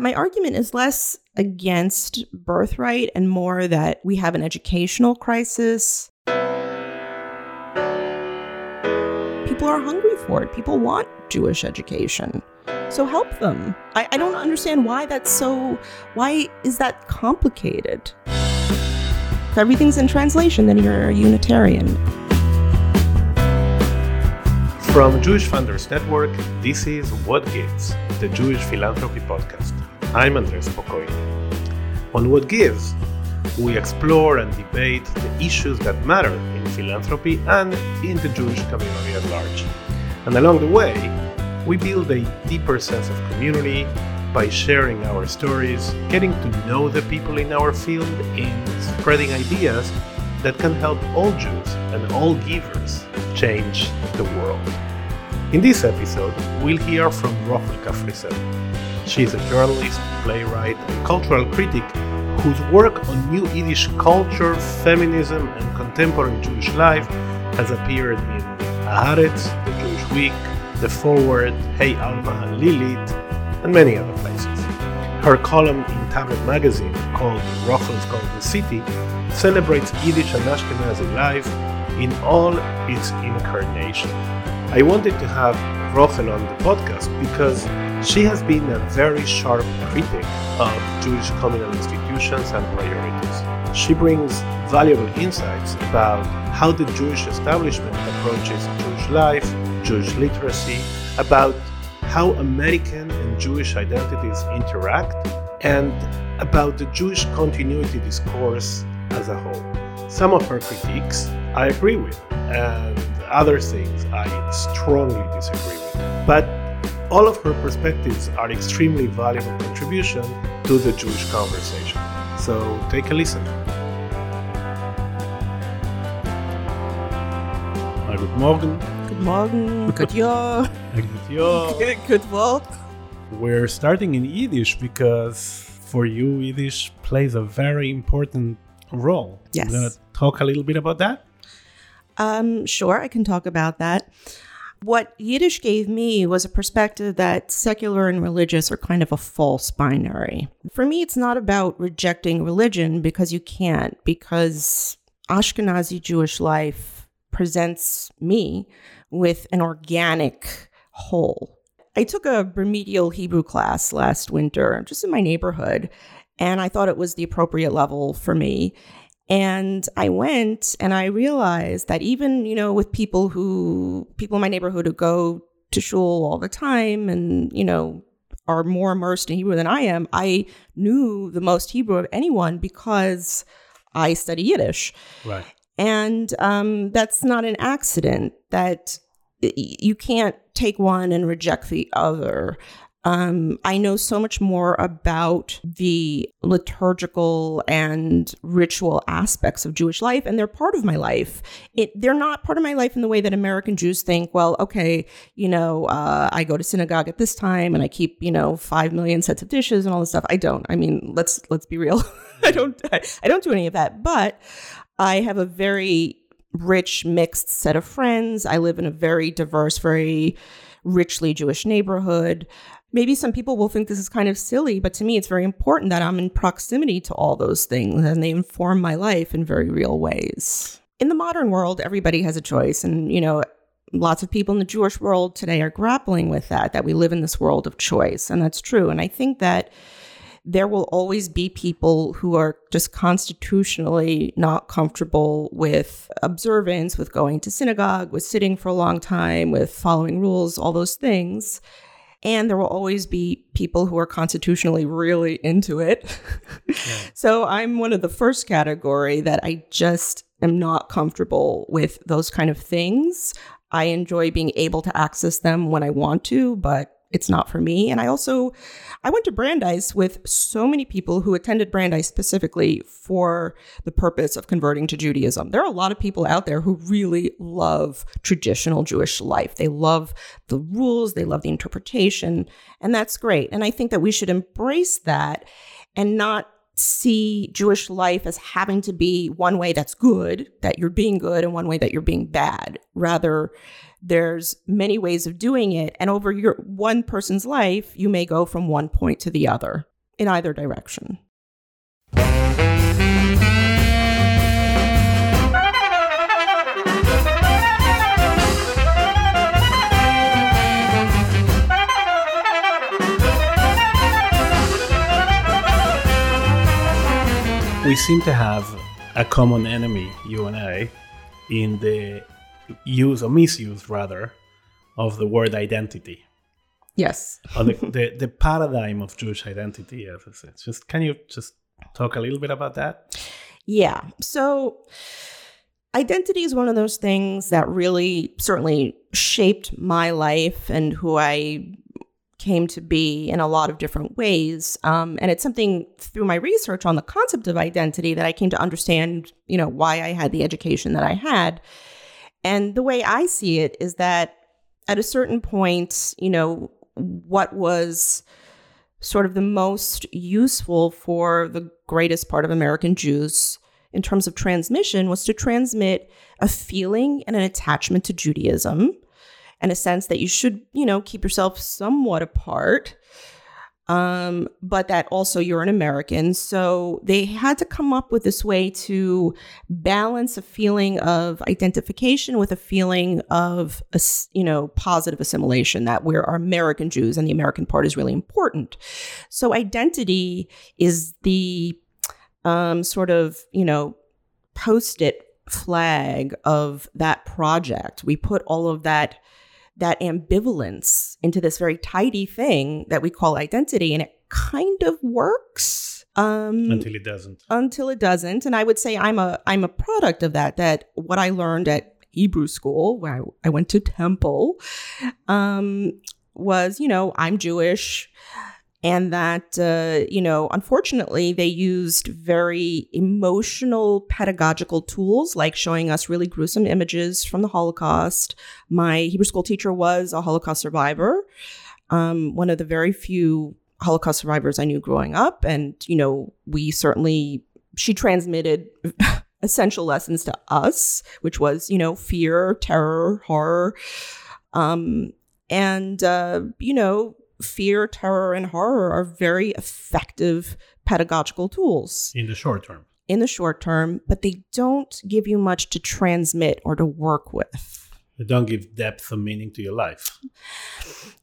My argument is less against birthright and more that we have an educational crisis. People are hungry for it. People want Jewish education. So help them. I, I don't understand why that's so, why is that complicated? If everything's in translation, then you're a Unitarian. From Jewish Funders Network, this is What Gives, the Jewish Philanthropy Podcast. I'm Andres Spokoiny. On What Gives, we explore and debate the issues that matter in philanthropy and in the Jewish community at large. And along the way, we build a deeper sense of community by sharing our stories, getting to know the people in our field, and spreading ideas that can help all Jews and all givers change the world. In this episode, we'll hear from Rokhl Kafrissen. She is a journalist, playwright, and cultural critic whose work on New Yiddish culture, feminism, and contemporary Jewish life has appeared in Haaretz, The Jewish Week, The Forward, Hey Alma Lilith, and many other places. Her column in Tablet magazine, called Rokhl's Golden City, celebrates Yiddish and Ashkenazi life in all its incarnation. I wanted to have Rokhl on the podcast because she has been a very sharp critic of Jewish communal institutions and priorities. She brings valuable insights about how the Jewish establishment approaches Jewish life, Jewish literacy, about how American and Jewish identities interact, and about the Jewish continuity discourse as a whole. Some of her critiques I agree with, and other things I strongly disagree with. But all of her perspectives are extremely valuable contribution to the Jewish conversation. So take a listen. Hi, good morning. Good morning, good year, Good year. good work. We're starting in Yiddish because for you, Yiddish plays a very important role. Yes. You wanna talk a little bit about that? Um, sure, I can talk about that. What Yiddish gave me was a perspective that secular and religious are kind of a false binary. For me, it's not about rejecting religion because you can't, because Ashkenazi Jewish life presents me with an organic whole. I took a remedial Hebrew class last winter, just in my neighborhood, and I thought it was the appropriate level for me. And I went and I realized that even, you know, with people who, people in my neighborhood who go to shul all the time and, you know, are more immersed in Hebrew than I am, I knew the most Hebrew of anyone because I study Yiddish. Right. And um, that's not an accident that you can't take one and reject the other. Um, I know so much more about the liturgical and ritual aspects of Jewish life, and they're part of my life. It, they're not part of my life in the way that American Jews think. Well, okay, you know, uh, I go to synagogue at this time, and I keep, you know, five million sets of dishes and all this stuff. I don't. I mean, let's let's be real. I don't. I, I don't do any of that. But I have a very rich mixed set of friends. I live in a very diverse, very richly Jewish neighborhood. Maybe some people will think this is kind of silly, but to me, it's very important that I'm in proximity to all those things and they inform my life in very real ways. In the modern world, everybody has a choice. And, you know, lots of people in the Jewish world today are grappling with that, that we live in this world of choice. And that's true. And I think that there will always be people who are just constitutionally not comfortable with observance, with going to synagogue, with sitting for a long time, with following rules, all those things. And there will always be people who are constitutionally really into it. so I'm one of the first category that I just am not comfortable with those kind of things. I enjoy being able to access them when I want to, but it's not for me. And I also I went to Brandeis with so many people who attended Brandeis specifically for the purpose of converting to Judaism. There are a lot of people out there who really love traditional Jewish life. They love the rules, they love the interpretation, and that's great. And I think that we should embrace that and not see Jewish life as having to be one way that's good, that you're being good, and one way that you're being bad. Rather, there's many ways of doing it. And over your one person's life, you may go from one point to the other. in either direction. we seem to have a common enemy, you and I, in the use or misuse, rather, of the word identity. Yes. or the, the, the paradigm of Jewish identity. It's just can you just talk a little bit about that? Yeah. So identity is one of those things that really certainly shaped my life and who I came to be in a lot of different ways. Um, and it's something through my research on the concept of identity that I came to understand, you know, why I had the education that I had. And the way I see it is that at a certain point, you know, what was sort of the most useful for the greatest part of American Jews in terms of transmission was to transmit a feeling and an attachment to Judaism and a sense that you should, you know, keep yourself somewhat apart. Um, but that also you're an American. So they had to come up with this way to balance a feeling of identification with a feeling of, you know, positive assimilation that we are American Jews and the American part is really important. So identity is the um, sort of, you know, post it flag of that project. We put all of that that ambivalence into this very tidy thing that we call identity. And it kind of works. Um, until it doesn't. Until it doesn't. And I would say I'm a I'm a product of that. That what I learned at Hebrew school, where I, I went to temple, um, was, you know, I'm Jewish and that uh, you know unfortunately they used very emotional pedagogical tools like showing us really gruesome images from the holocaust. My hebrew school teacher was a holocaust survivor um, one of the very few holocaust survivors i knew growing up and you know we certainly she transmitted essential lessons to us which was you know fear terror horror. Um, and uh, you know fear, terror, and horror are very effective pedagogical tools. In the short term. In the short term, but they don't give you much to transmit or to work with. They don't give depth and meaning to your life.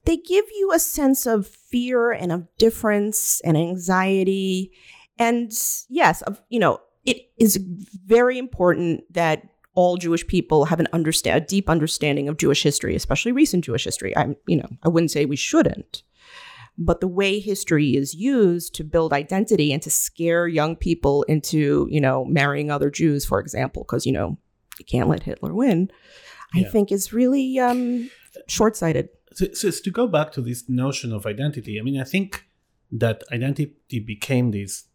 They give you a sense of fear and of difference and anxiety. And yes, of, you know, it is very important that all Jewish people have an understand a deep understanding of Jewish history, especially recent Jewish history. I'm, you know, I wouldn't say we shouldn't. But the way history is used to build identity and to scare young people into, you know, marrying other Jews, for example, because, you know, you can't let Hitler win, I yeah. think is really um, short sighted. So, so, to go back to this notion of identity, I mean, I think that identity became this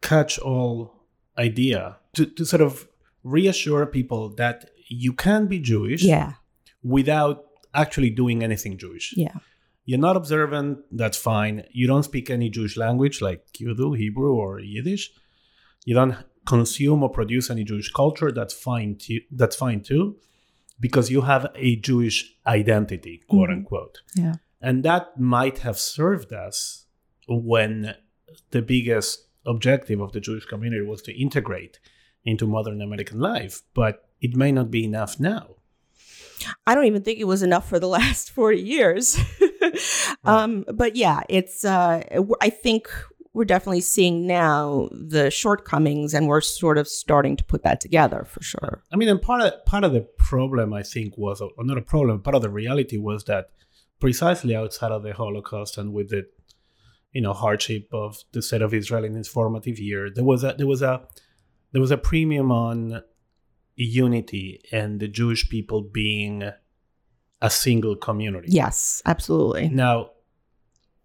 catch all idea to, to sort of reassure people that you can be Jewish yeah. without actually doing anything Jewish. Yeah. You're not observant, that's fine. You don't speak any Jewish language like you do, Hebrew or Yiddish. You don't consume or produce any Jewish culture, that's fine too, that's fine too because you have a Jewish identity, quote mm-hmm. unquote. Yeah. And that might have served us when the biggest objective of the Jewish community was to integrate into modern American life, but it may not be enough now. I don't even think it was enough for the last 40 years. um, but yeah, it's, uh, I think we're definitely seeing now the shortcomings and we're sort of starting to put that together for sure. I mean, and part of, part of the problem, I think, was, or not a problem, part of the reality was that precisely outside of the Holocaust and with the, you know, hardship of the state of Israel in its formative year, there was a, there was a, there was a premium on unity and the Jewish people being a single community. Yes, absolutely. Now,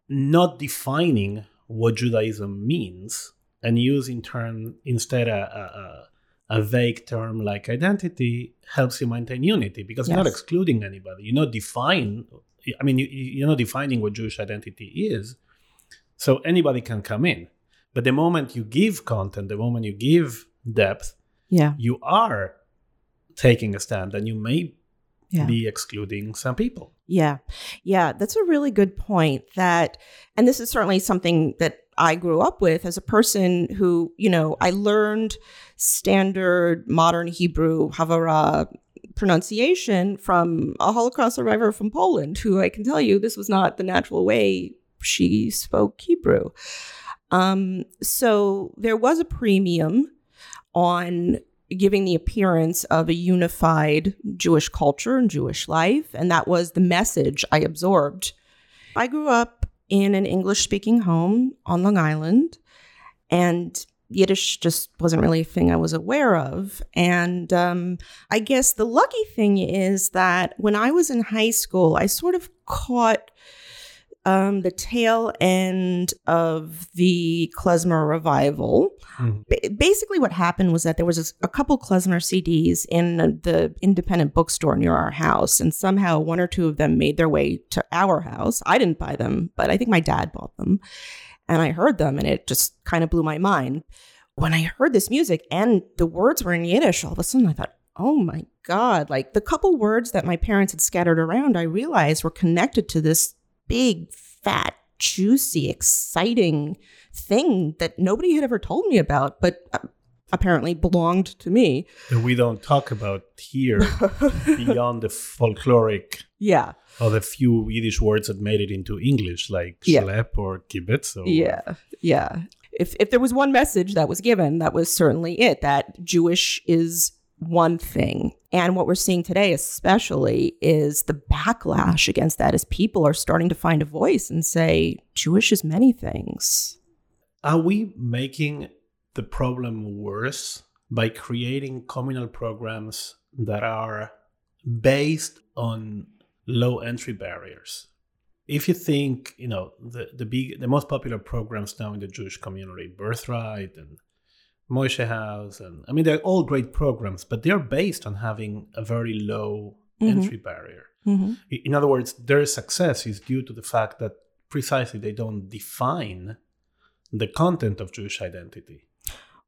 not defining what Judaism means and using term instead a, a, a, vague term like identity helps you maintain unity because yes. you're not excluding anybody. You're not define. I mean, you, you're not defining what Jewish identity is, so anybody can come in. But the moment you give content, the moment you give depth, yeah, you are taking a stand and you may yeah. be excluding some people. Yeah. Yeah. That's a really good point. That, and this is certainly something that I grew up with as a person who, you know, I learned standard modern Hebrew, Havara pronunciation from a Holocaust survivor from Poland, who I can tell you this was not the natural way she spoke Hebrew. Um, so there was a premium on giving the appearance of a unified Jewish culture and Jewish life. And that was the message I absorbed. I grew up in an English speaking home on Long Island, and Yiddish just wasn't really a thing I was aware of. And um, I guess the lucky thing is that when I was in high school, I sort of caught um, the tail end of the klezmer revival. Mm. B- basically, what happened was that there was a, a couple klezmer CDs in the independent bookstore near our house, and somehow one or two of them made their way to our house. I didn't buy them, but I think my dad bought them. And I heard them, and it just kind of blew my mind. When I heard this music and the words were in Yiddish, all of a sudden I thought, oh my God, like the couple words that my parents had scattered around, I realized were connected to this big, fat, juicy, exciting thing that nobody had ever told me about, but uh, apparently belonged to me. That we don't talk about here beyond the folkloric. Yeah. Or the few Yiddish words that made it into English, like yeah. schlepp or kibitz. Or yeah, yeah. If if there was one message that was given, that was certainly it. That Jewish is one thing. And what we're seeing today, especially, is the backlash against that as people are starting to find a voice and say, Jewish is many things. Are we making the problem worse by creating communal programs that are based on low entry barriers? If you think, you know, the, the big the most popular programs now in the Jewish community, Birthright and Moishe House, and I mean they're all great programs, but they're based on having a very low mm-hmm. entry barrier. Mm-hmm. In other words, their success is due to the fact that precisely they don't define the content of Jewish identity.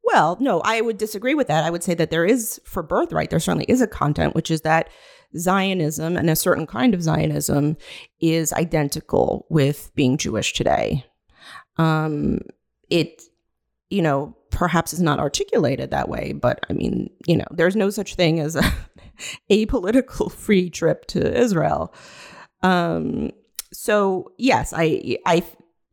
Well, no, I would disagree with that. I would say that there is, for birthright, there certainly is a content, which is that Zionism and a certain kind of Zionism is identical with being Jewish today. Um, it, you know, perhaps is not articulated that way, but I mean, you know, there's no such thing as a apolitical free trip to Israel. Um, so yes, I I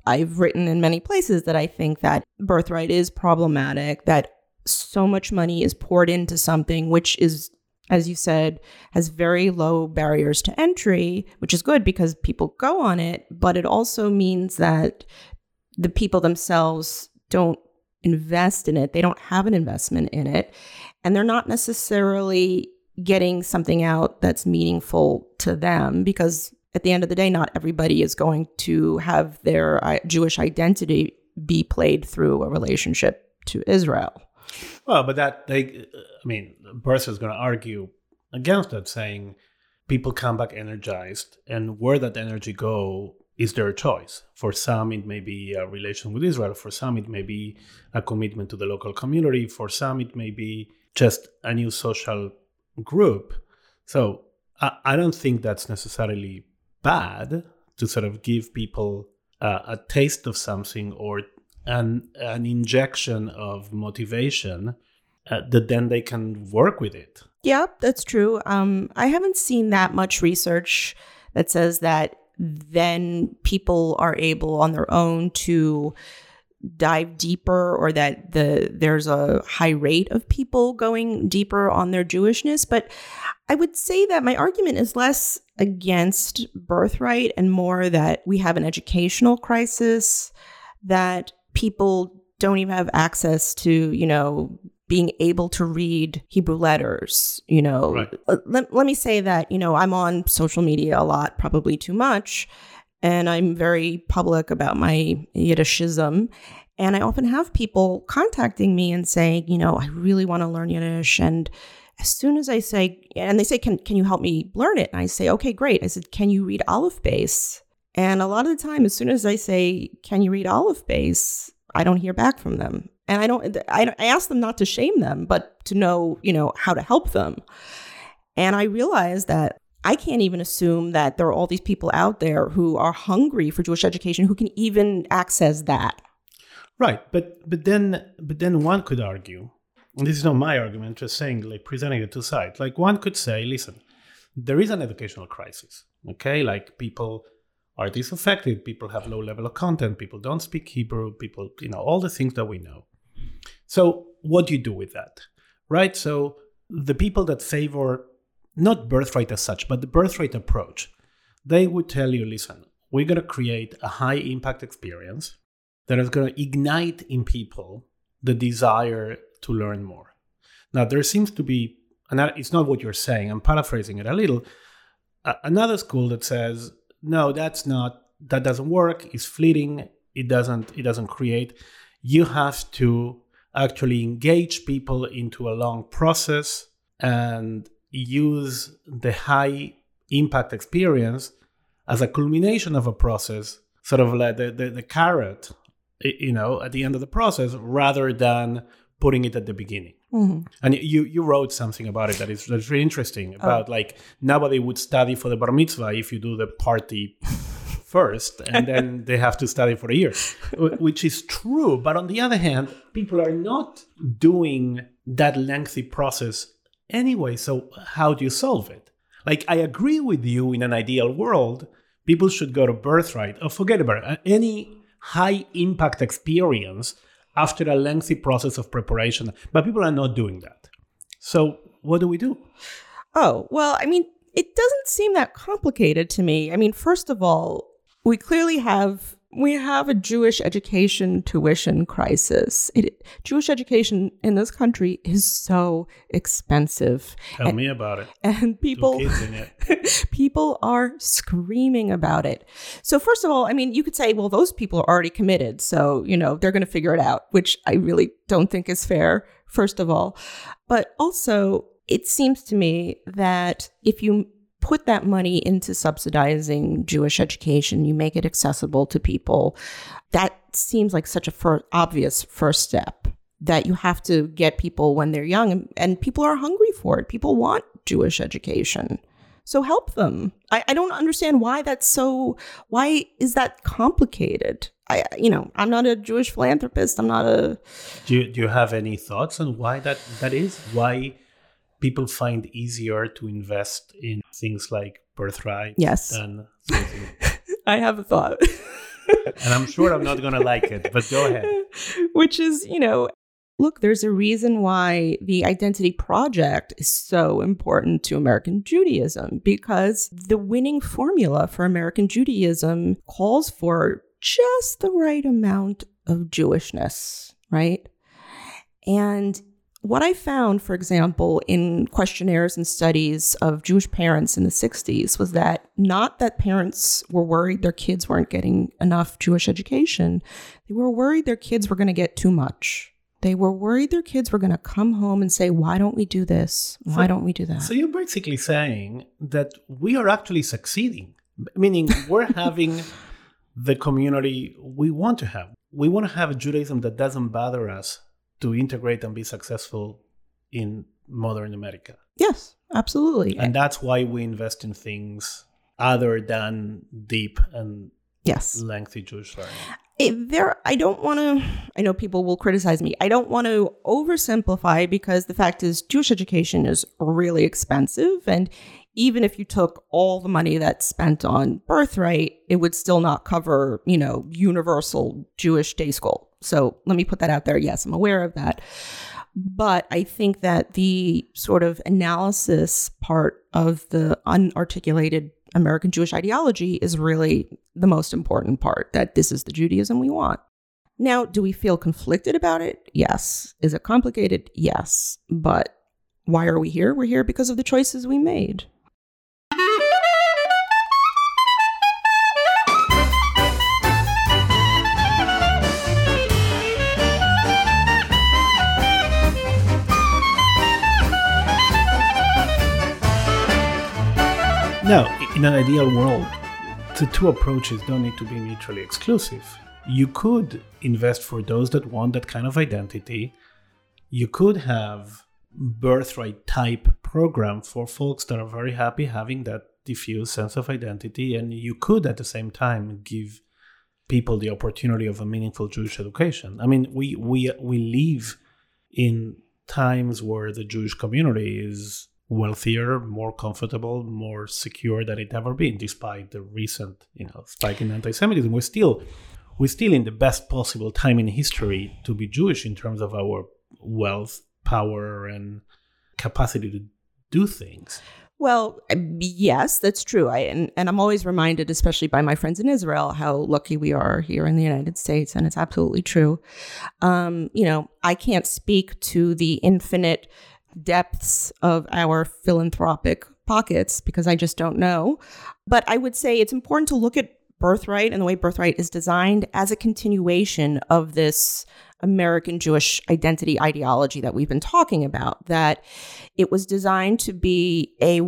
I've written in many places that I think that birthright is problematic, that so much money is poured into something which is as you said, has very low barriers to entry, which is good because people go on it, but it also means that the people themselves don't invest in it. They don't have an investment in it. And they're not necessarily getting something out that's meaningful to them because at the end of the day, not everybody is going to have their uh, Jewish identity be played through a relationship to Israel. Well, but that they, I mean, Bertha is going to argue against that, saying people come back energized, and where that energy go is their choice. For some, it may be a relation with Israel. For some, it may be a commitment to the local community. For some, it may be just a new social group. So I, I don't think that's necessarily bad to sort of give people uh, a taste of something or an, an injection of motivation uh, that then they can work with it. Yeah, that's true. Um, I haven't seen that much research that says that then people are able on their own to dive deeper or that the there's a high rate of people going deeper on their Jewishness. But I would say that my argument is less against birthright and more that we have an educational crisis that people don't even have access to, you know, being able to read Hebrew letters. You know, right. Uh, let, let me say that, you know, I'm on social media a lot, probably too much. And I'm very public about my Yiddishism. And I often have people contacting me and saying, you know, I really want to learn Yiddish. And as soon as I say, and they say, can, can you help me learn it? And I say, okay, great. I said, can you read Aleph Beis? And a lot of the time, as soon as I say, can you read Aleph Beis? I don't hear back from them and I don't I, I ask them not to shame them, but to know you know how to help them. And I realized that I can't even assume that there are all these people out there who are hungry for Jewish education who can even access that. Right, but but then but then one could argue, and this is not my argument, just saying like presenting the two sides. Like one could say, listen, there is an educational crisis. Okay, like people are disaffected, people have low level of content, people don't speak Hebrew, people, you know, all the things that we know. So what do you do with that? Right? So the people that favor not birthright as such, but the birthright approach, they would tell you, listen, we're going to create a high impact experience that is going to ignite in people the desire to learn more. Now, there seems to be, and it's not what you're saying, I'm paraphrasing it a little, another school that says, no, that's not, that doesn't work, it's fleeting, it doesn't, it doesn't create. You have to actually engage people into a long process and use the high impact experience as a culmination of a process, sort of like the, the, the carrot you know, at the end of the process rather than putting it at the beginning. Mm-hmm. And you you wrote something about it that is that's really interesting about oh. like nobody would study for the bar mitzvah if you do the party first and then they have to study for a year, which is true. But on the other hand, people are not doing that lengthy process anyway. So how do you solve it? Like I agree with you in an ideal world, people should go to birthright or forget about it. Uh, any high impact experience after a lengthy process of preparation. But people are not doing that. So, what do we do? Oh, well, I mean, it doesn't seem that complicated to me. I mean, first of all, we clearly have we have a Jewish education tuition crisis. It, Jewish education in this country is so expensive. Tell and, me about it. And people, people are screaming about it. So first of all, I mean, you could say, well, those people are already committed, so you know they're going to figure it out, which I really don't think is fair. First of all, but also it seems to me that if you put that money into subsidizing Jewish education, you make it accessible to people. That seems like such a fir- obvious first step that you have to get people when they're young and, and, people are hungry for it. People want Jewish education. So help them. I, I don't understand why that's so, why is that complicated? I, you know, I'm not a Jewish philanthropist. I'm not a. Do you, do you have any thoughts on why that, that is? Why people find easier to invest in things like birthright yes. than I have a thought. and I'm sure I'm not going to like it, but go ahead. Which is, you know, look, there's a reason why the Identity Project is so important to American Judaism because the winning formula for American Judaism calls for just the right amount of Jewishness, right? And what I found, for example, in questionnaires and studies of Jewish parents in the 60s was that not that parents were worried their kids weren't getting enough Jewish education, they were worried their kids were going to get too much. They were worried their kids were going to come home and say, Why don't we do this? Why so, don't we do that? So you're basically saying that we are actually succeeding, meaning we're having the community we want to have. We want to have a Judaism that doesn't bother us to integrate and be successful in modern America. Yes, absolutely. And that's why we invest in things other than deep and yes lengthy Jewish learning. It, there, I don't want to. I know people will criticize me. I don't want to oversimplify because the fact is, Jewish education is really expensive, and even if you took all the money that's spent on birthright, it would still not cover, you know, universal Jewish day school. So let me put that out there. Yes, I'm aware of that. But I think that the sort of analysis part of the unarticulated American Jewish ideology is really the most important part that this is the Judaism we want. Now, do we feel conflicted about it? Yes. Is it complicated? Yes. But why are we here? We're here because of the choices we made. Now, in an ideal world, the two approaches don't need to be mutually exclusive. You could invest for those that want that kind of identity. You could have birthright type program for folks that are very happy having that diffuse sense of identity and you could at the same time give people the opportunity of a meaningful Jewish education. I mean, we we we live in times where the Jewish community is wealthier, more comfortable, more secure than it ever been, despite the recent, you know, spike in anti-Semitism. We're still we're still in the best possible time in history to be Jewish in terms of our wealth, power, and capacity to do things. Well, yes, that's true. I and, and I'm always reminded, especially by my friends in Israel, how lucky we are here in the United States, and it's absolutely true. Um, you know, I can't speak to the infinite depths of our philanthropic pockets because I just don't know. But I would say it's important to look at birthright and the way birthright is designed as a continuation of this American Jewish identity ideology that we've been talking about, that it was designed to be a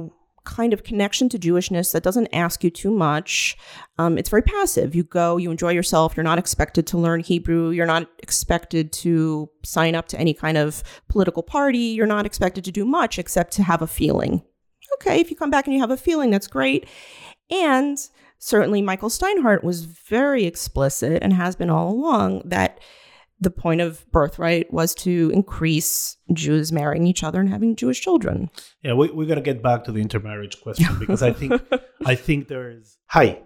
kind of connection to Jewishness that doesn't ask you too much. Um, it's very passive. You go, you enjoy yourself. You're not expected to learn Hebrew. You're not expected to sign up to any kind of political party. You're not expected to do much except to have a feeling. Okay, if you come back and you have a feeling, that's great. And certainly, Michael Steinhardt was very explicit and has been all along that the point of birthright was to increase Jews marrying each other and having Jewish children. Yeah, we we got to get back to the intermarriage question because I think I think there is. Hi,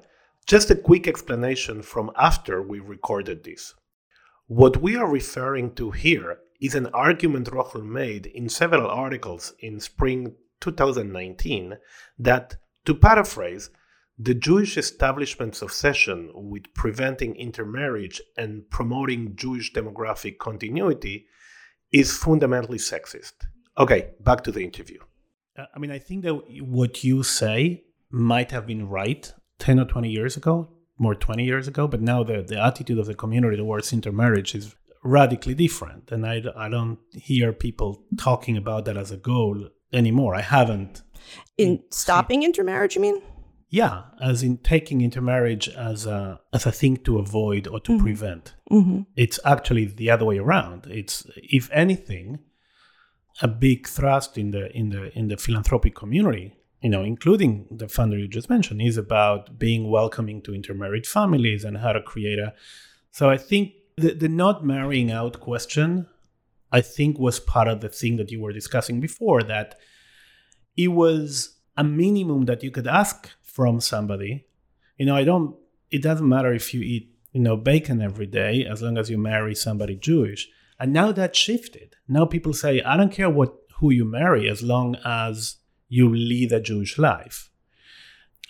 just a quick explanation from after we recorded this. What we are referring to here is an argument Rokhl made in several articles in spring 2019 that, to paraphrase, the Jewish establishment's obsession with preventing intermarriage and promoting Jewish demographic continuity is fundamentally sexist. Okay, back to the interview. Uh, I mean, I think that what you say might have been right 10 or 20 years ago, more 20 years ago, but now the, the attitude of the community towards intermarriage is radically different. And I, I don't hear people talking about that as a goal anymore. I haven't. In stopping intermarriage, you mean? Yeah, as in taking intermarriage as a as a thing to avoid or to mm-hmm. prevent. Mm-hmm. It's actually the other way around. It's if anything, a big thrust in the in the in the philanthropic community, you know, including the funder you just mentioned, is about being welcoming to intermarried families and how to create a. So I think the the not marrying out question, I think, was part of the thing that you were discussing before that it was a minimum that you could ask from somebody. You know, I don't. It doesn't matter if you eat, you know, bacon every day as long as you marry somebody Jewish. And now that shifted. Now people say, I don't care what who you marry as long as you lead a Jewish life.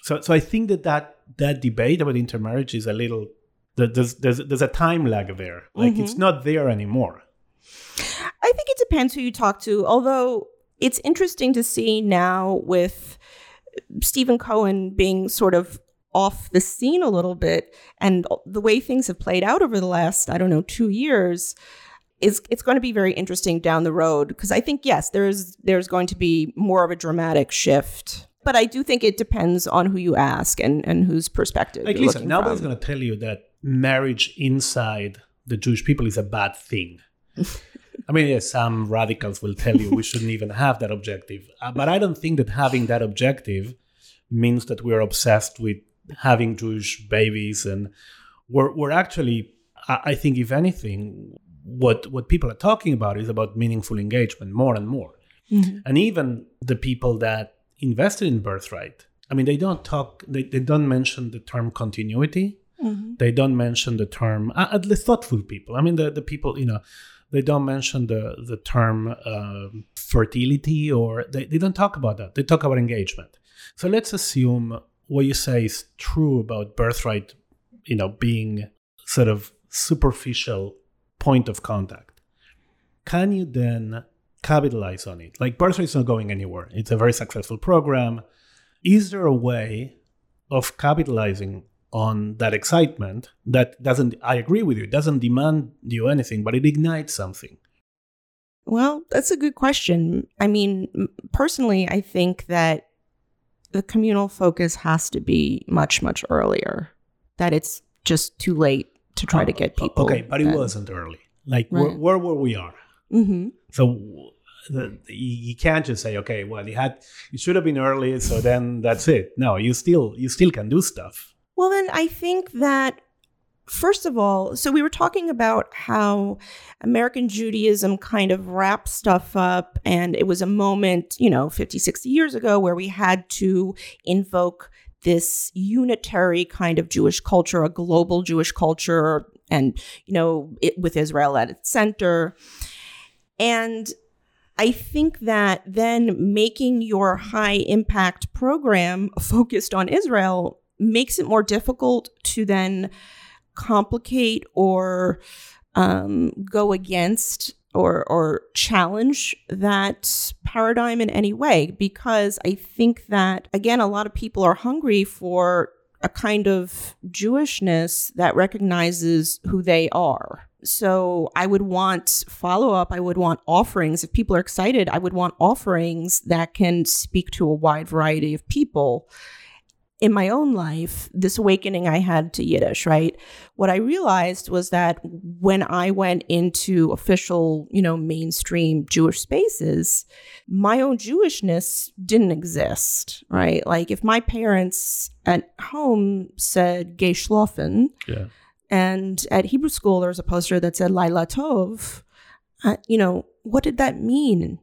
So, so I think that that, that debate about intermarriage is a little there's there's there's a time lag there. Like mm-hmm. it's not there anymore. I think it depends who you talk to. Although it's interesting to see now with Steven Cohen being sort of off the scene a little bit and the way things have played out over the last i don't know two years is it's going to be very interesting down the road. Because i think yes there's there's going to be more of a dramatic shift but i do think it depends on who you ask and and whose perspective like listen nobody's going to tell you that marriage inside the jewish people is a bad thing I mean, yes, some radicals will tell you we shouldn't even have that objective. Uh, but I don't think that having that objective means that we're obsessed with having Jewish babies. And we're, we're actually, I think, if anything, what, what people are talking about is about meaningful engagement more and more. Mm-hmm. And even the people that invested in Birthright, I mean, they don't talk, they, they don't mention the term continuity. Mm-hmm. They don't mention the term, uh, at least thoughtful people. I mean, the, the people, you know, they don't mention the the term uh, fertility or they, they don't talk about that. They talk about engagement. So let's assume what you say is true about birthright you know being sort of superficial point of contact. Can you then capitalize on it? Like birthright is not going anywhere. It's a very successful program. Is there a way of capitalizing on that excitement that doesn't i agree with you it doesn't demand you anything but it ignites something well that's a good question i mean personally i think that the communal focus has to be much much earlier that it's just too late to try oh, to get people okay but then. it wasn't early like right. where, where were we are mm-hmm. so the, you can't just say okay well you had you should have been early so then that's it no you still you still can do stuff well, then I think that First of all, so we were talking about how American Judaism kind of wrapped stuff up, and it was a moment, you know, 50, 60 years ago where we had to invoke this unitary kind of Jewish culture, a global Jewish culture, and, you know, it, with Israel at its center. And I think that then making your high impact program focused on Israel makes it more difficult to then complicate or um, go against or or challenge that paradigm in any way because I think that again a lot of people are hungry for a kind of Jewishness that recognizes who they are. So I would want follow up, I would want offerings. If people are excited, I would want offerings that can speak to a wide variety of people in my own life, this awakening I had to Yiddish, right? What I realized was that when I went into official, you know, mainstream Jewish spaces, my own Jewishness didn't exist, right? Like if my parents at home said Geh schlafen, Yeah. and at Hebrew school there was a poster that said Laila Tov, uh, you know, what did that mean?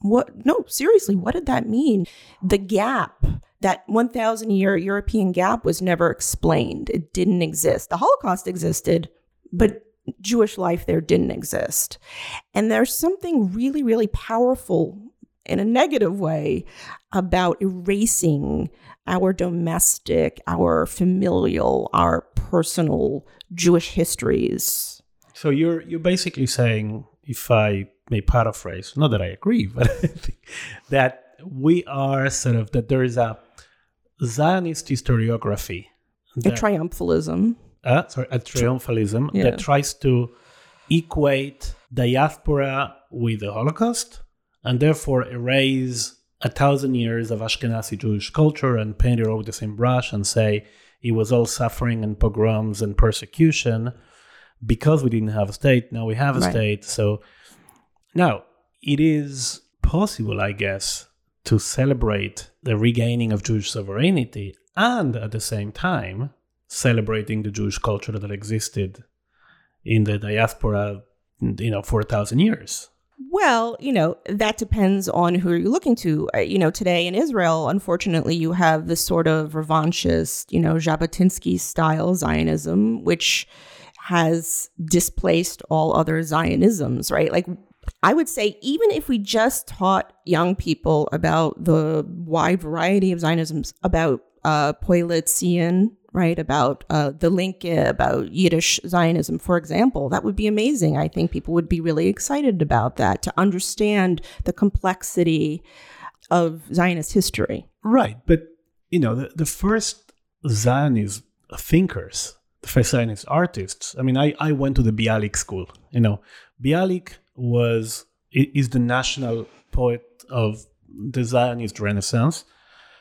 What, no, seriously, what did that mean? The gap that 1000 year European gap was never explained. It didn't exist. The Holocaust existed, but Jewish life there didn't exist. And there's something really, really powerful in a negative way about erasing our domestic, our familial, our personal Jewish histories. So you're you're basically saying, if I may paraphrase, not that I agree, but I think that we are sort of that there is a Zionist historiography, A triumphalism. uh, sorry, a triumphalism Yeah. that tries to equate diaspora with the Holocaust, and therefore erase a thousand years of Ashkenazi Jewish culture and paint it all with the same brush and say it was all suffering and pogroms and persecution because we didn't have a state. Now we have a Right. state. So now it is possible, I guess, to celebrate the regaining of Jewish sovereignty and at the same time celebrating the Jewish culture that existed in the diaspora, you know, for a thousand years. Well, you know, that depends on who you're looking to. Uh, You know, today in Israel, unfortunately, you have this sort of revanchist, you know, Jabotinsky style Zionism, which has displaced all other Zionisms, right? Like, I would say, even if we just taught young people about the wide variety of Zionisms, about uh, Poale Zion, right, about uh, the Linke, about Yiddish Zionism, for example, that would be amazing. I think people would be really excited about that to understand the complexity of Zionist history. Right. But, you know, the, the first Zionist thinkers, the first Zionist artists, I mean, I, I went to the Bialik school. You know, Bialik was is the national poet of the Zionist Renaissance.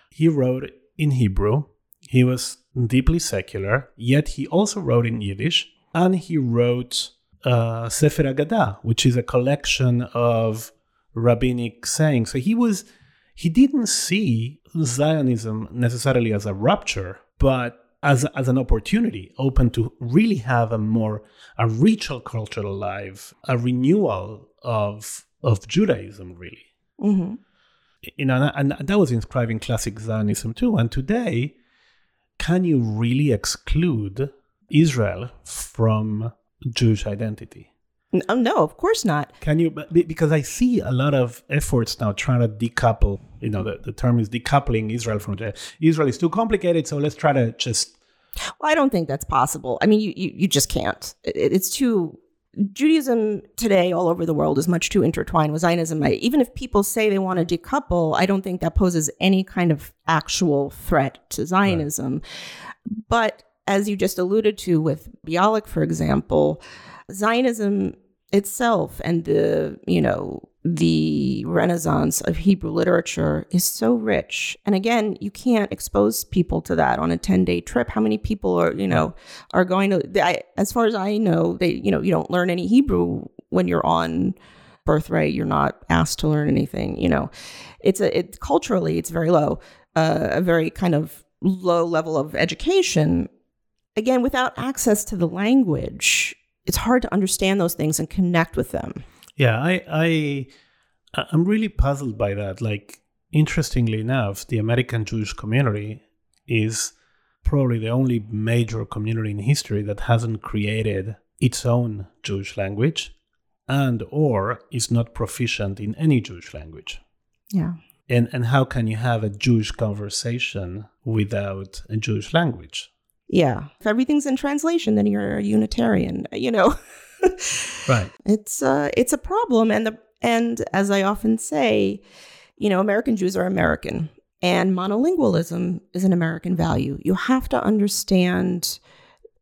He wrote in Hebrew. He was deeply secular, yet he also wrote in Yiddish, and he wrote uh, Sefer Agadah, which is a collection of rabbinic sayings. So he was he didn't see Zionism necessarily as a rupture, but as, as an opportunity, open to really have a more a richer cultural life, a renewal of of Judaism, really. hmm You know, and, and that was inscribed in classic Zionism too. And today, can you really exclude Israel from Jewish identity? No, no, of course not. Can you? Because I see a lot of efforts now trying to decouple. You know, the, the term is decoupling Israel from the, Israel is too complicated. So let's try to just. Well, I don't think that's possible. I mean, you you, you just can't. It, it's too. Judaism today, all over the world, is much too intertwined with Zionism. I, even if people say they want to decouple, I don't think that poses any kind of actual threat to Zionism. But as you just alluded to with Bialik, for example, Zionism itself and the you know the renaissance of hebrew literature is so rich. And again you can't expose people to that on a 10 day trip. How many people are you know are going to I, as far as i know they you know you don't learn any hebrew when you're on birthright. You're not asked to learn anything you know. It's a it culturally it's very low uh, a very kind of low level of education. Again, without access to the language, it's hard to understand those things and connect with them. Yeah, I, I, I'm really puzzled by that. Like, interestingly enough, the American Jewish community is probably the only major community in history that hasn't created its own Jewish language and or is not proficient in any Jewish language. Yeah. And and how can you have a Jewish conversation without a Jewish language? Yeah. If everything's in translation, then you're a Unitarian, you know. right. It's uh it's a problem and the and as I often say, you know, American Jews are American and monolingualism is an American value. You have to understand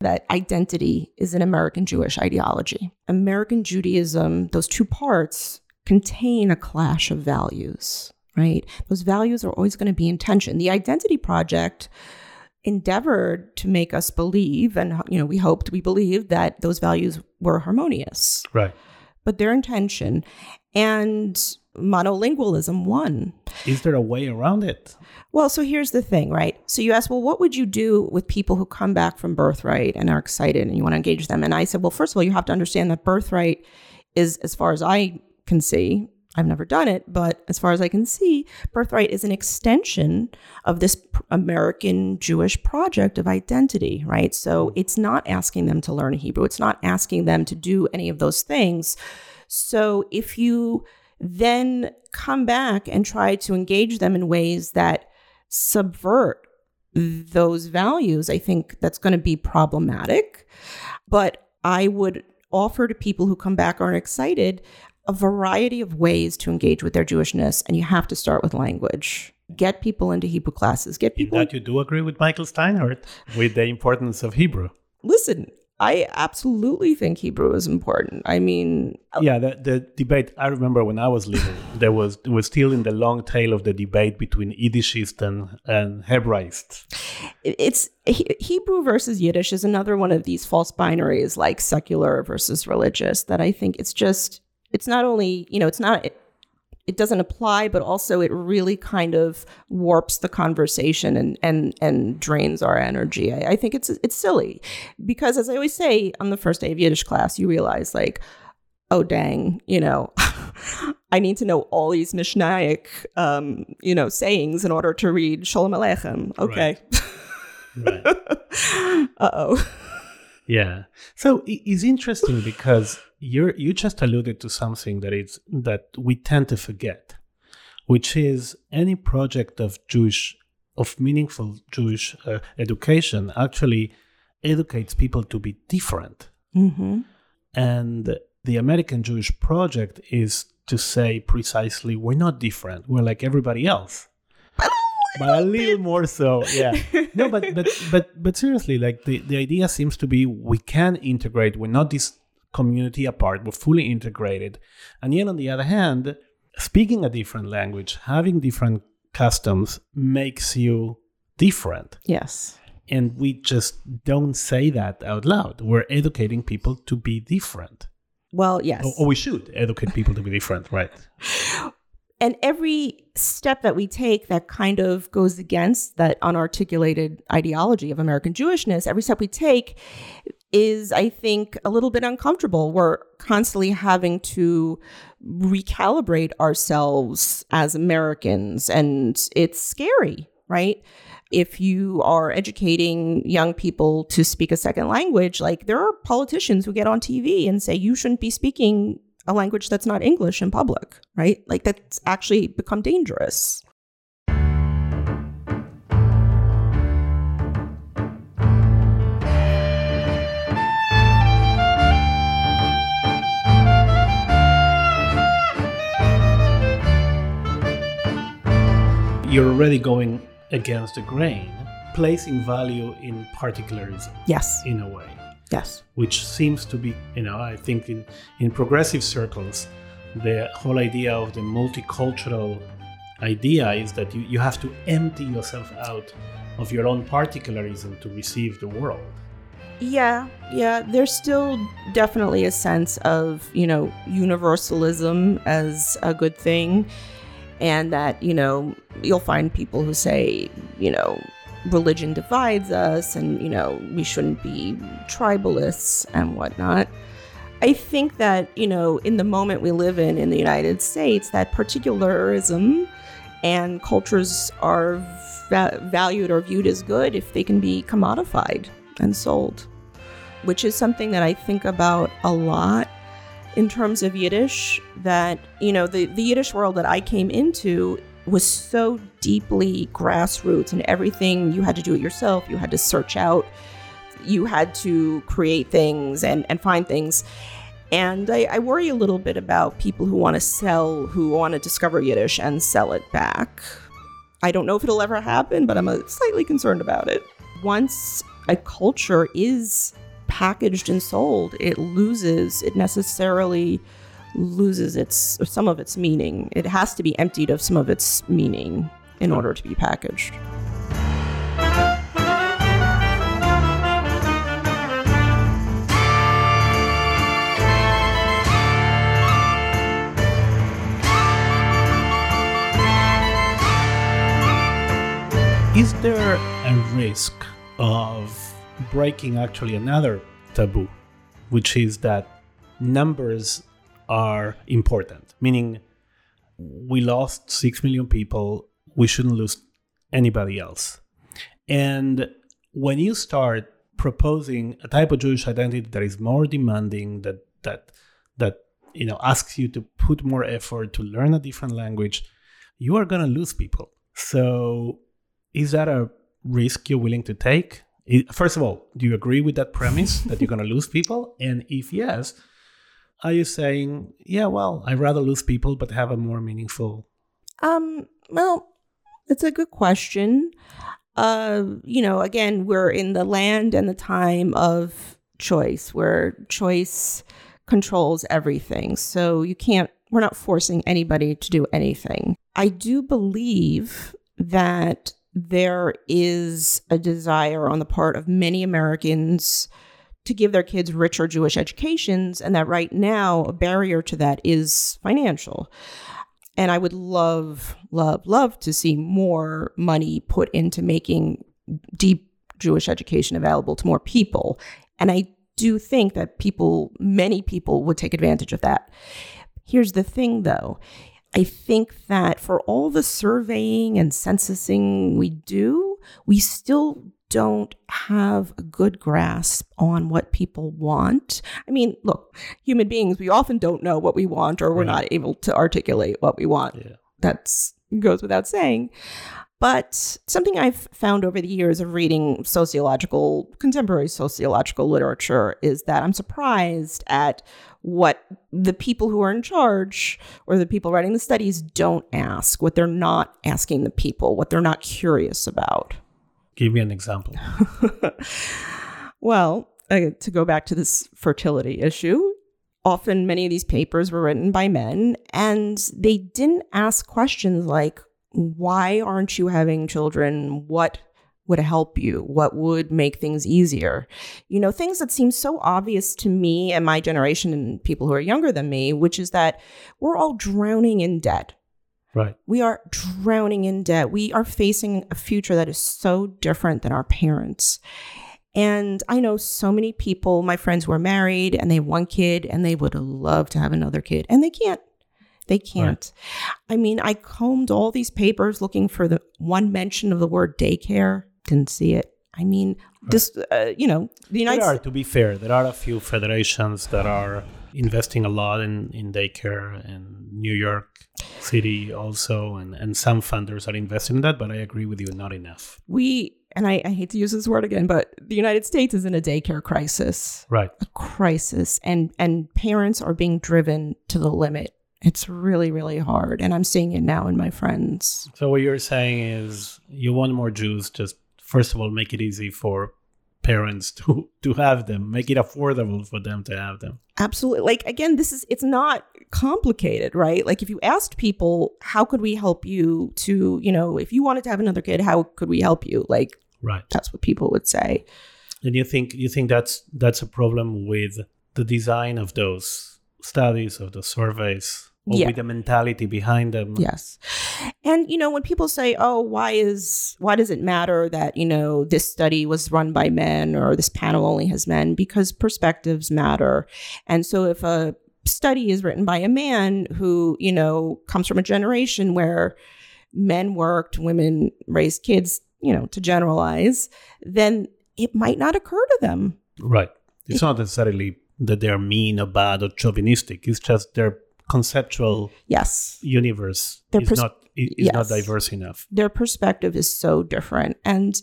that identity is an American Jewish ideology. American Judaism, those two parts contain a clash of values, right? Those values are always going to be in tension. The Identity Project endeavored to make us believe, and you know, we hoped, we believed that those values were harmonious. Right. But their intention. And monolingualism won. Is there a way around it? Well, so here's the thing, right? So you ask, well, what would you do with people who come back from birthright and are excited and you want to engage them? And I said, well, first of all, you have to understand that birthright is, as far as I can see, I've never done it, but as far as I can see, birthright is an extension of this American Jewish project of identity, right? So it's not asking them to learn Hebrew, it's not asking them to do any of those things. So if you then come back and try to engage them in ways that subvert those values, I think that's going to be problematic. But I would offer to people who come back aren't excited a variety of ways to engage with their Jewishness, and you have to start with language. Get people into Hebrew classes. Get people. In that you do agree with Michael Steinhardt with the importance of Hebrew. Listen, I absolutely think Hebrew is important. I mean, uh, yeah, the, the debate. I remember when I was little, there was was still in the long tail of the debate between Yiddishists and, and Hebraists. It's Hebrew versus Yiddish is another one of these false binaries, like secular versus religious. That I think it's just it's not only you know it's not it doesn't apply, but also it really kind of warps the conversation and and and drains our energy. I, I think it's it's silly because, as I always say on the first day of Yiddish class, you realize like, oh dang, you know, I need to know all these Mishnaic, um, you know, sayings in order to read Shalom Aleichem. Okay. Right. right. uh oh. Yeah. So it's interesting because you you just alluded to something that is that we tend to forget, which is any project of Jewish of meaningful Jewish uh, education actually educates people to be different. Mm-hmm. And the American Jewish project is to say precisely we're not different. We're like everybody else but a little more so yeah. No but but but but seriously like the, the idea seems to be we can integrate we're not this community apart we're fully integrated. And yet on the other hand speaking a different language having different customs makes you different. Yes. And we just don't say that out loud. We're educating people to be different. Well yes. Or, or we should educate people to be different right and every step that we take that kind of goes against that unarticulated ideology of American Jewishness, every step we take is, I think, a little bit uncomfortable. We're constantly having to recalibrate ourselves as Americans, and it's scary, right? If you are educating young people to speak a second language, like there are politicians who get on TV and say you shouldn't be speaking a language that's not English in public, right? Like that's actually become dangerous. You're already going against the grain, placing value in particularism. Yes. In a way. Yes. Which seems to be, you know, I think in, in progressive circles, the whole idea of the multicultural idea is that you, you have to empty yourself out of your own particularism to receive the world. Yeah, yeah. There's still definitely a sense of, you know, universalism as a good thing. And that, you know, you'll find people who say, you know, religion divides us and, you know, we shouldn't be tribalists and whatnot. I think that, you know, in the moment we live in in the United States, that particularism and cultures are va- valued or viewed as good if they can be commodified and sold, which is something that I think about a lot in terms of Yiddish. That, you know, the, the Yiddish world that I came into was so deeply grassroots and everything you had to do it yourself, you had to search out, you had to create things and, and find things. And I, I worry a little bit about people who want to sell, who want to discover Yiddish and sell it back. I don't know if it'll ever happen, but I'm uh, slightly concerned about it. Once a culture is packaged and sold, it loses, it necessarily loses its some of its meaning. It has to be emptied of some of its meaning in order to be packaged. Is there a risk of breaking actually another taboo, which is that numbers are important? Meaning, we lost 6 million people, we shouldn't lose anybody else. And when you start proposing a type of Jewish identity that is more demanding, that that that you know asks you to put more effort to learn a different language, you are going to lose people. So is that a risk you're willing to take? First of all, do you agree with that premise that you're going to lose people? And if yes, are you saying, yeah, well, I'd rather lose people but have a more meaningful? Um, well, it's a good question. Uh, you know, again, we're in the land and the time of choice where choice controls everything. So you can't, we're not forcing anybody to do anything. I do believe that there is a desire on the part of many Americans to give their kids richer Jewish educations, and that right now a barrier to that is financial. And I would love, love, love to see more money put into making deep Jewish education available to more people. And I do think that people, many people, would take advantage of that. Here's the thing though I think that for all the surveying and censusing we do, we still don't have a good grasp on what people want. I mean, look, human beings, we often don't know what we want or we're right. not able to articulate what we want. Yeah. That's goes without saying. But something I've found over the years of reading sociological, contemporary sociological literature is that I'm surprised at what the people who are in charge or the people writing the studies don't ask, what they're not asking the people, what they're not curious about. Give me an example. well, uh, to go back to this fertility issue, often many of these papers were written by men and they didn't ask questions like, why aren't you having children? What would help you? What would make things easier? You know, things that seem so obvious to me and my generation and people who are younger than me, which is that we're all drowning in debt. Right. We are drowning in debt. We are facing a future that is so different than our parents. And I know so many people, my friends were married and they have one kid and they would love to have another kid and they can't. They can't. Right. I mean, I combed all these papers looking for the one mention of the word daycare didn't see it. I mean, right. this, uh, you know, the United There are, to be fair, there are a few federations that are investing a lot in, in daycare and New York City also, and, and some funders are investing in that, but I agree with you, not enough. We, and I, I hate to use this word again, but the United States is in a daycare crisis. Right. A crisis. And, and parents are being driven to the limit. It's really, really hard. And I'm seeing it now in my friends. So, what you're saying is you want more Jews, just first of all make it easy for parents to to have them make it affordable for them to have them. Absolutely. Like again this is it's not complicated right? Like if you asked people how could we help you to you know if you wanted to have another kid how could we help you? Like right. that's what people would say. And you think you think that's that's a problem with the design of those studies of the surveys or yeah. with the mentality behind them yes And you know, when people say, "Oh, why is why does it matter that, you know, this study was run by men or this panel only has men?" Because perspectives matter. And so if a study is written by a man who, you know, comes from a generation where men worked, women raised kids, you know, to generalize, then it might not occur to them. Right. It's not necessarily that they're mean or bad or chauvinistic. It's just their conceptual yes universe Their is pers- not is yes. not diverse enough. their perspective is so different. And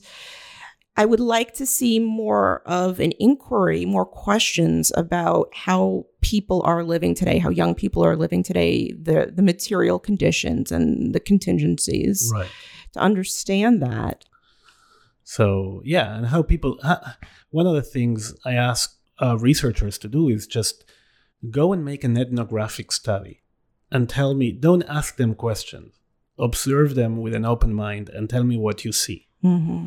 I would like to see more of an inquiry, more questions about how people are living today, how young people are living today, the the material conditions and the contingencies Right. to understand that. So yeah, and how people. Uh, one of the things I ask uh, researchers to do is just go and make an ethnographic study, and tell me. Don't ask them questions. Observe them with an open mind and tell me what you see. hmm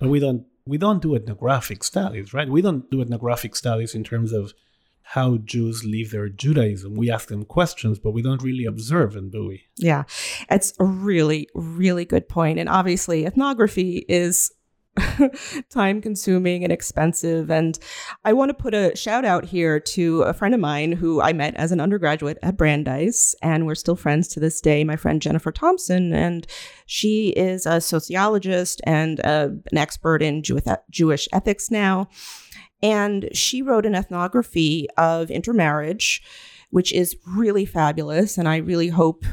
But we don't. We don't do ethnographic studies, right? We don't do ethnographic studies in terms of how Jews live their Judaism. We ask them questions, but we don't really observe them, do we? Yeah, it's a really, really good point. And obviously, ethnography is time consuming and expensive. And I want to put a shout out here to a friend of mine who I met as an undergraduate at Brandeis, and we're still friends to this day, my friend Jennifer Thompson. And she is a sociologist and uh, an expert in Jew- Jewish ethics now. And she wrote an ethnography of intermarriage which is really fabulous. And I really hope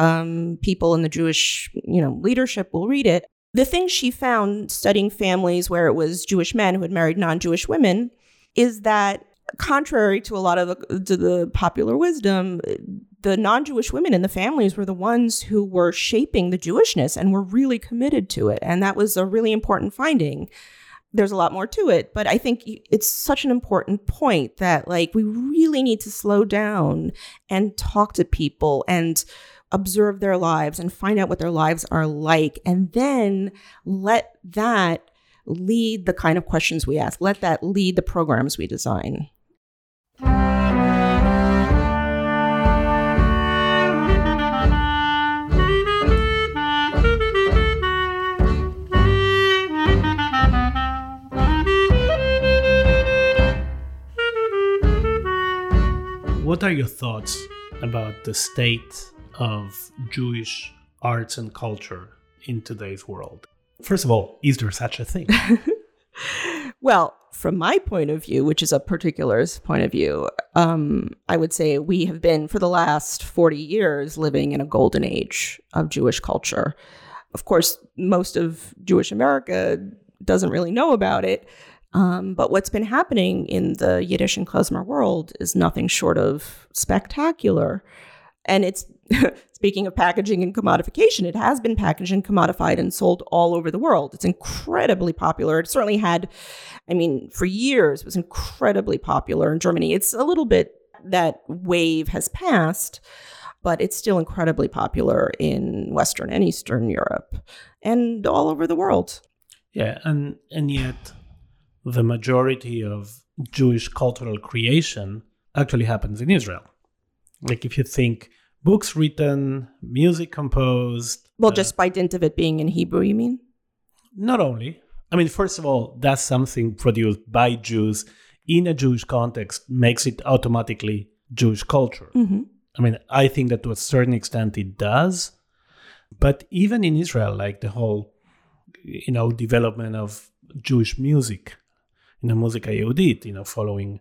um, people in the Jewish, you know, leadership will read it. The thing she found studying families where it was Jewish men who had married non-Jewish women is that contrary to a lot of the, the popular wisdom, the non-Jewish women in the families were the ones who were shaping the Jewishness and were really committed to it. And that was a really important finding there's a lot more to it but i think it's such an important point that like we really need to slow down and talk to people and observe their lives and find out what their lives are like and then let that lead the kind of questions we ask. Let that lead the programs we design. What are your thoughts about the state of Jewish arts and culture in today's world? First of all, is there such a thing? well, from my point of view, which is a particular's point of view, um, I would say we have been for the last 40 years living in a golden age of Jewish culture. Of course, most of Jewish America doesn't really know about it. Um, but what's been happening in the Yiddish and klezmer world is nothing short of spectacular. And it's speaking of packaging and commodification, it has been packaged and commodified and sold all over the world. It's incredibly popular. It certainly had, I mean, for years, was incredibly popular in Germany. It's a little bit that wave has passed, but it's still incredibly popular in Western and Eastern Europe and all over the world. Yeah, and and yet the majority of Jewish cultural creation actually happens in Israel. Like if you think books written, music composed. Well, uh, just by dint of it being in Hebrew, you mean? not only. I mean, first of all, that's something produced by Jews in a Jewish context makes it automatically Jewish culture. Mm-hmm. I mean, I think that to a certain extent it does. But even in Israel, like the whole, you know, development of Jewish music, you know, Musica Yehudit, you know, following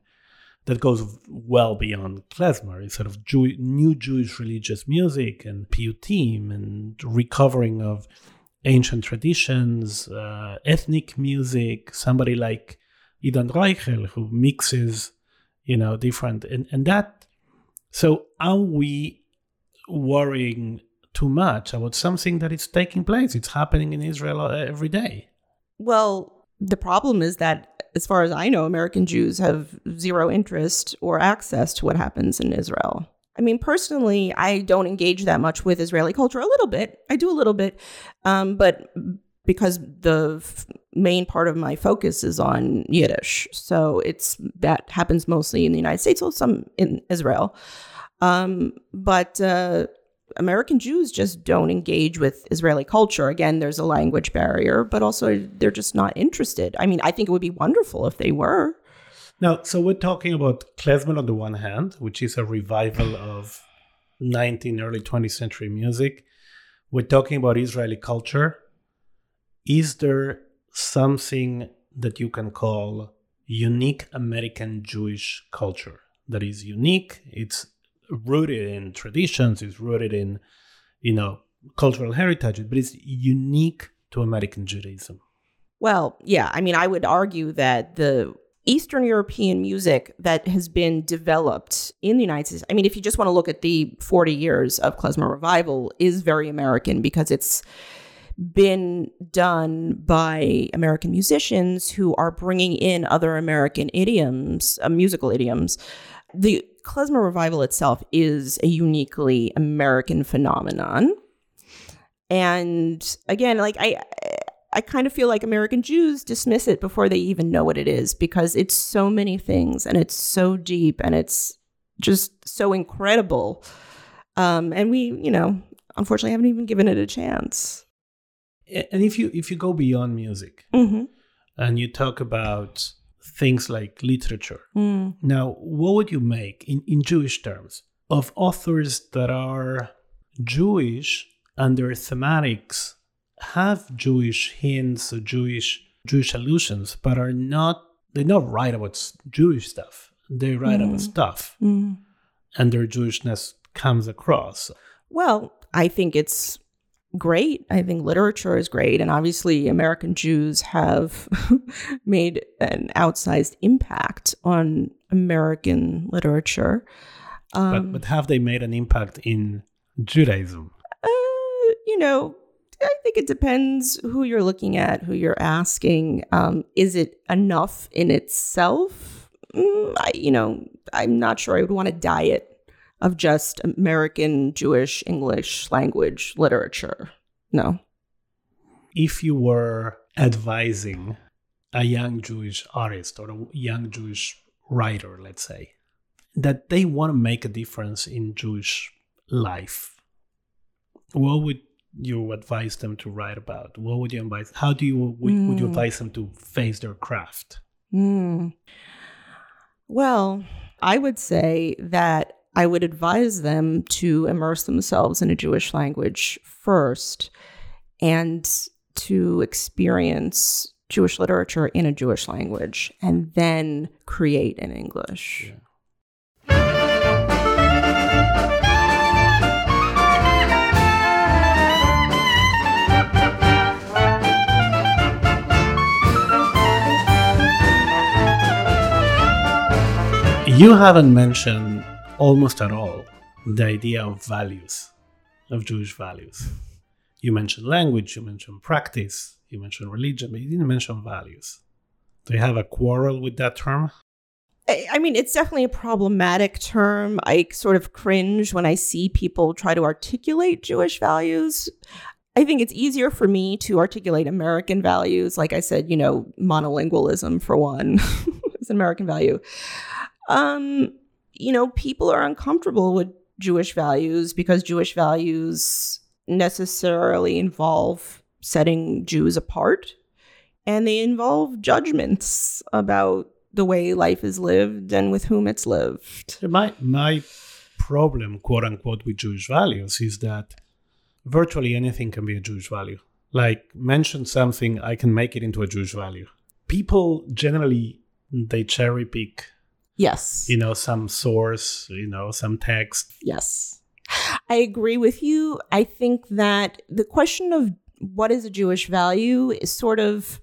that goes well beyond klezmer. It's sort of Jew- new Jewish religious music and piyutim and recovering of ancient traditions, uh, ethnic music. Somebody like Idan Reichel who mixes, you know, different and and that. So are we worrying too much about something that is taking place? It's happening in Israel uh, every day. Well, the problem is that, as far as I know, American Jews have zero interest or access to what happens in Israel. I mean, personally, I don't engage that much with Israeli culture. A little bit, I do a little bit, um, but because the f- main part of my focus is on Yiddish, so it's that happens mostly in the United States, or some in Israel. Um, but uh, American Jews just don't engage with Israeli culture. Again, there's a language barrier, but also they're just not interested. I mean, I think it would be wonderful if they were. Now, so we're talking about klezmer on the one hand, which is a revival of 19th, early 20th century music. We're talking about Israeli culture. Is there something that you can call unique American Jewish culture that is unique? It's rooted in traditions, it's rooted in, you know, cultural heritage, but it's unique to American Judaism. Well, yeah, I mean, I would argue that the Eastern European music that has been developed in the United States, I mean, if you just want to look at the 40 years of klezmer revival, is very American because it's been done by American musicians who are bringing in other American idioms, uh, musical idioms. The klezmer revival itself is a uniquely American phenomenon. And again, like I I kind of feel like American Jews dismiss it before they even know what it is because it's so many things and it's so deep and it's just so incredible. Um, and we, you know, unfortunately haven't even given it a chance. And if you if you go beyond music Mm-hmm. and you talk about things like literature, Mm. now what would you make in, in Jewish terms of authors that are Jewish and their thematics have Jewish hints or Jewish Jewish allusions, but are not they not write about Jewish stuff. They write about Mm. stuff, Mm. and their Jewishness comes across. Well, I think it's great. I think literature is great. And obviously, American Jews have made an outsized impact on American literature. Um, but but have they made an impact in Judaism? uh, you know, I think it depends who you're looking at, who you're asking. Um, is it enough in itself? Mm, I, you know, I'm not sure I would want a diet of just American Jewish English language literature. No. if you were advising a young Jewish artist or a young Jewish writer, let's say, that they want to make a difference in Jewish life, what would you advise them to write about? What would you advise? How do you would, would you Mm. advise them to face their craft? Hmm. Well, I would say that I would advise them to immerse themselves in a Jewish language first and to experience Jewish literature in a Jewish language and then create in English. Yeah. You haven't mentioned almost at all the idea of values, of Jewish values. You mentioned language, you mentioned practice, you mentioned religion, but you didn't mention values. Do you have a quarrel with that term? I mean, it's definitely a problematic term. I sort of cringe when I see people try to articulate Jewish values. I think it's easier for me to articulate American values. Like I said, you know, monolingualism for one is an American value. Um, you know, people are uncomfortable with Jewish values because Jewish values necessarily involve setting Jews apart and they involve judgments about the way life is lived and with whom it's lived. My, my problem, quote unquote, with Jewish values is that virtually anything can be a Jewish value. Like, mention something, I can make it into a Jewish value. People generally, they cherry pick, Yes. you know, some source, you know, some text. Yes. I agree with you. I think that the question of what is a Jewish value is sort of,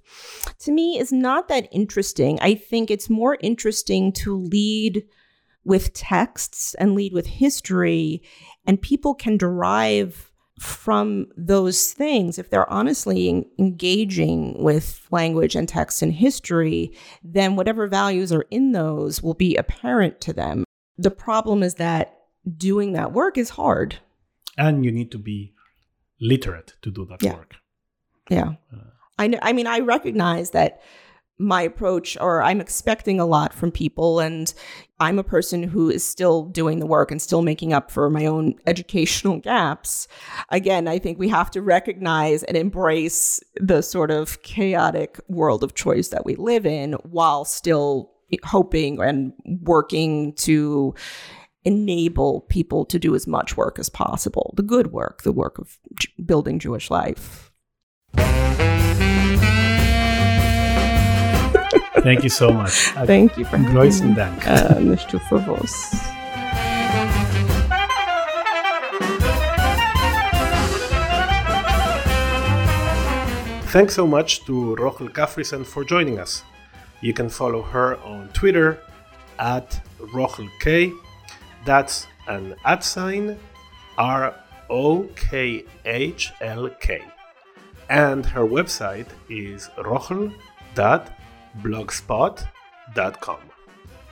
to me, is not that interesting. I think it's more interesting to lead with texts and lead with history, and people can derive from those things if they're honestly en- engaging with language and text and history then whatever values are in those will be apparent to them the problem is that doing that work is hard. And you need to be literate to do that Yeah. work. Yeah. Uh. I know, I mean I recognize that my approach or I'm expecting a lot from people and I'm a person who is still doing the work and still making up for my own educational gaps. Again, I think we have to recognize and embrace the sort of chaotic world of choice that we live in while still hoping and working to enable people to do as much work as possible the good work, the work of building Jewish life. Thank you so much. Thank you for Grüßen Dank. Uh, nicht für was. Thanks so much to Rokhl Kafrissen for joining us. You can follow her on Twitter at RokhlK. That's an at sign R O K H L K. And her website is rokhl.blogspot.com.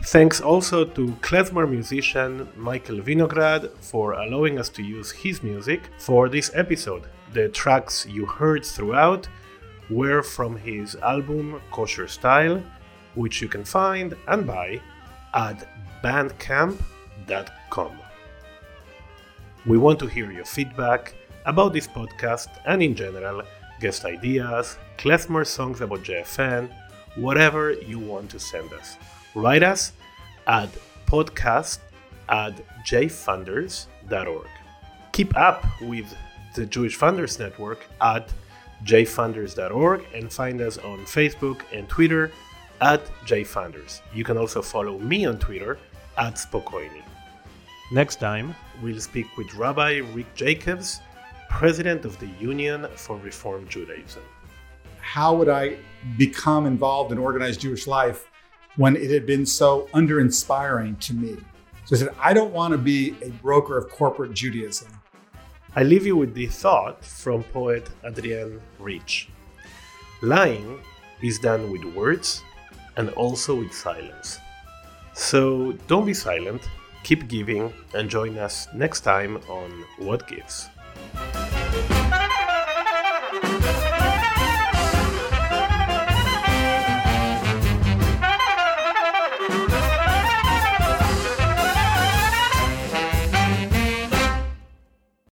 Thanks also to klezmer musician Michael Winograd for allowing us to use his music for this episode. The tracks you heard throughout were from his album Kosher Style, which you can find and buy at bandcamp.com. We want to hear your feedback about this podcast and in general, guest ideas, klezmer songs about JFN, whatever you want to send us. Write us at podcast at jfunders.org. Keep up with the Jewish Funders Network at jfunders.org and find us on Facebook and Twitter at jfunders. You can also follow me on Twitter at Spokoiny. Next time, we'll speak with Rabbi Rick Jacobs, president of the Union for Reform Judaism. How would I become involved in organized Jewish life when it had been so under inspiring to me? So I said, I don't want to be a broker of corporate Judaism. I leave you with the thought from poet Adrienne Rich. Lying is done with words and also with silence. So don't be silent, keep giving, and join us next time on What Gives.